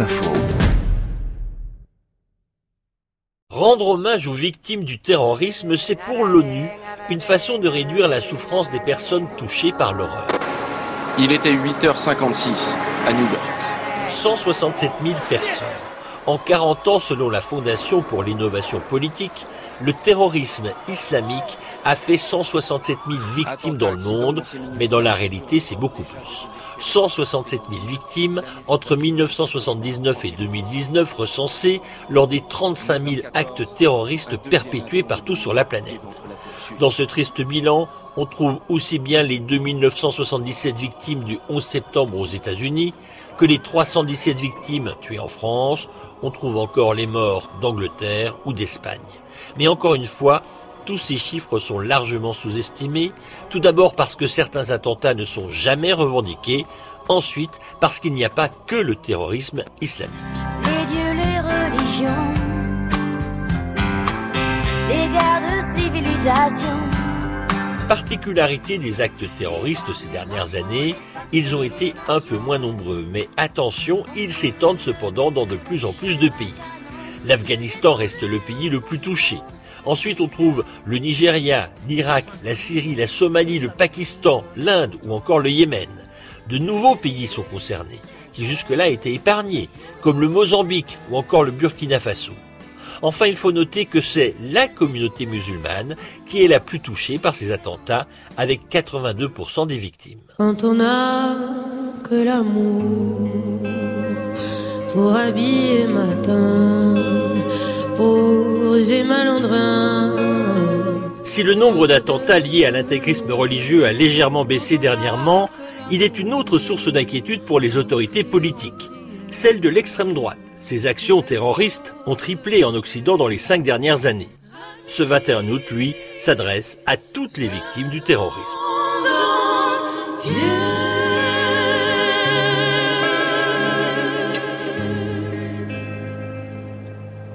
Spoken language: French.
Info. Rendre hommage aux victimes du terrorisme, c'est pour l'ONU une façon de réduire la souffrance des personnes touchées par l'horreur. Il était 8h56 à New York. 167 000 personnes. En 40 ans, selon la Fondation pour l'innovation politique, le terrorisme islamique a fait 167 000 victimes dans le monde, mais dans la réalité, c'est beaucoup plus. 167 000 victimes entre 1979 et 2019 recensées lors des 35 000 actes terroristes perpétués partout sur la planète. Dans ce triste bilan, on trouve aussi bien les 2977 victimes du 11 septembre aux États-Unis que les 317 victimes tuées en France. On trouve encore les morts d'Angleterre ou d'Espagne. Mais encore une fois, tous ces chiffres sont largement sous-estimés, tout d'abord parce que certains attentats ne sont jamais revendiqués, ensuite parce qu'il n'y a pas que le terrorisme islamique. Particularité des actes terroristes ces dernières années, ils ont été un peu moins nombreux, mais attention, ils s'étendent cependant dans de plus en plus de pays. L'Afghanistan reste le pays le plus touché. Ensuite, on trouve le Nigeria, l'Irak, la Syrie, la Somalie, le Pakistan, l'Inde ou encore le Yémen. De nouveaux pays sont concernés, qui jusque-là étaient épargnés, comme le Mozambique ou encore le Burkina Faso. Enfin, il faut noter que c'est la communauté musulmane qui est la plus touchée par ces attentats, avec 82% des victimes. Quand on a que l'amour pour habiller matin, pour malandrin. Si le nombre d'attentats liés à l'intégrisme religieux a légèrement baissé dernièrement, il est une autre source d'inquiétude pour les autorités politiques, celle de l'extrême droite. Ces actions terroristes ont triplé en Occident dans les cinq dernières années. Ce 21 août, lui, s'adresse à toutes les victimes du terrorisme.